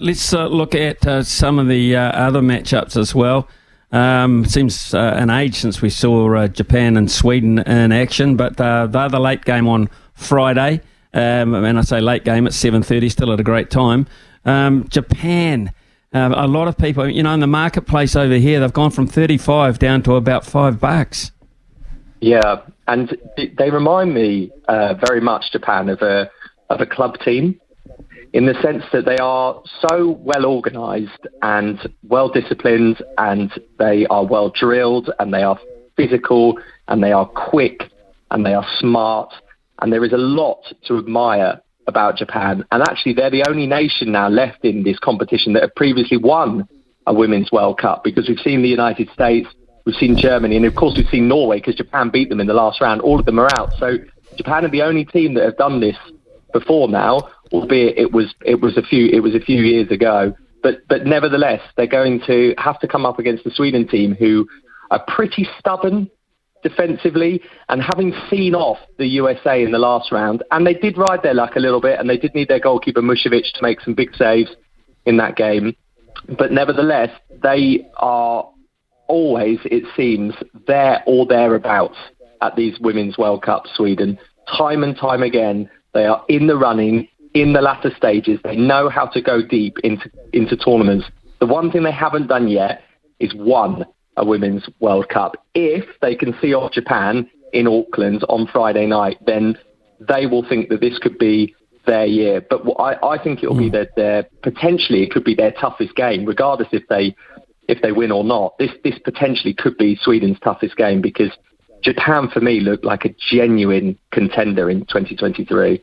Let's uh, look at uh, some of the uh, other matchups as well. Um, seems uh, an age since we saw uh, Japan and Sweden in action, but uh, they're the late game on Friday. Um, and I say late game at seven thirty, still at a great time. Um, Japan, uh, a lot of people, you know, in the marketplace over here, they've gone from thirty-five down to about five bucks. Yeah, and they remind me very much Japan of a of a club team in the sense that they are so well organized and well disciplined and they are well drilled and they are physical and they are quick and they are smart and there is a lot to admire about Japan. And actually they're the only nation now left in this competition that have previously won a women's World Cup because we've seen the United States we've seen Germany and of course we've seen Norway because Japan beat them in the last round. All of them are out. So Japan are the only team that have done this before now albeit it was it was a few it was a few years ago. But but nevertheless, they're going to have to come up against the Sweden team, who are pretty stubborn defensively, and having seen off the USA in the last round, and they did ride their luck a little bit, and they did need their goalkeeper Musovic to make some big saves in that game. But nevertheless, they are always, it seems, there or thereabouts at these Women's World Cup Sweden. Time and time again, they are in the running in the latter stages. They know how to go deep into, into tournaments. The one thing they haven't done yet is won a Women's World Cup. If they can see off Japan in Auckland on Friday night, then they will think that this could be their year. But I, I think it will mm. be hmm. their, their potentially it could be their toughest game, regardless if they if they win or not. This this potentially could be Sweden's toughest game because Japan for me looked like a genuine contender in 2023.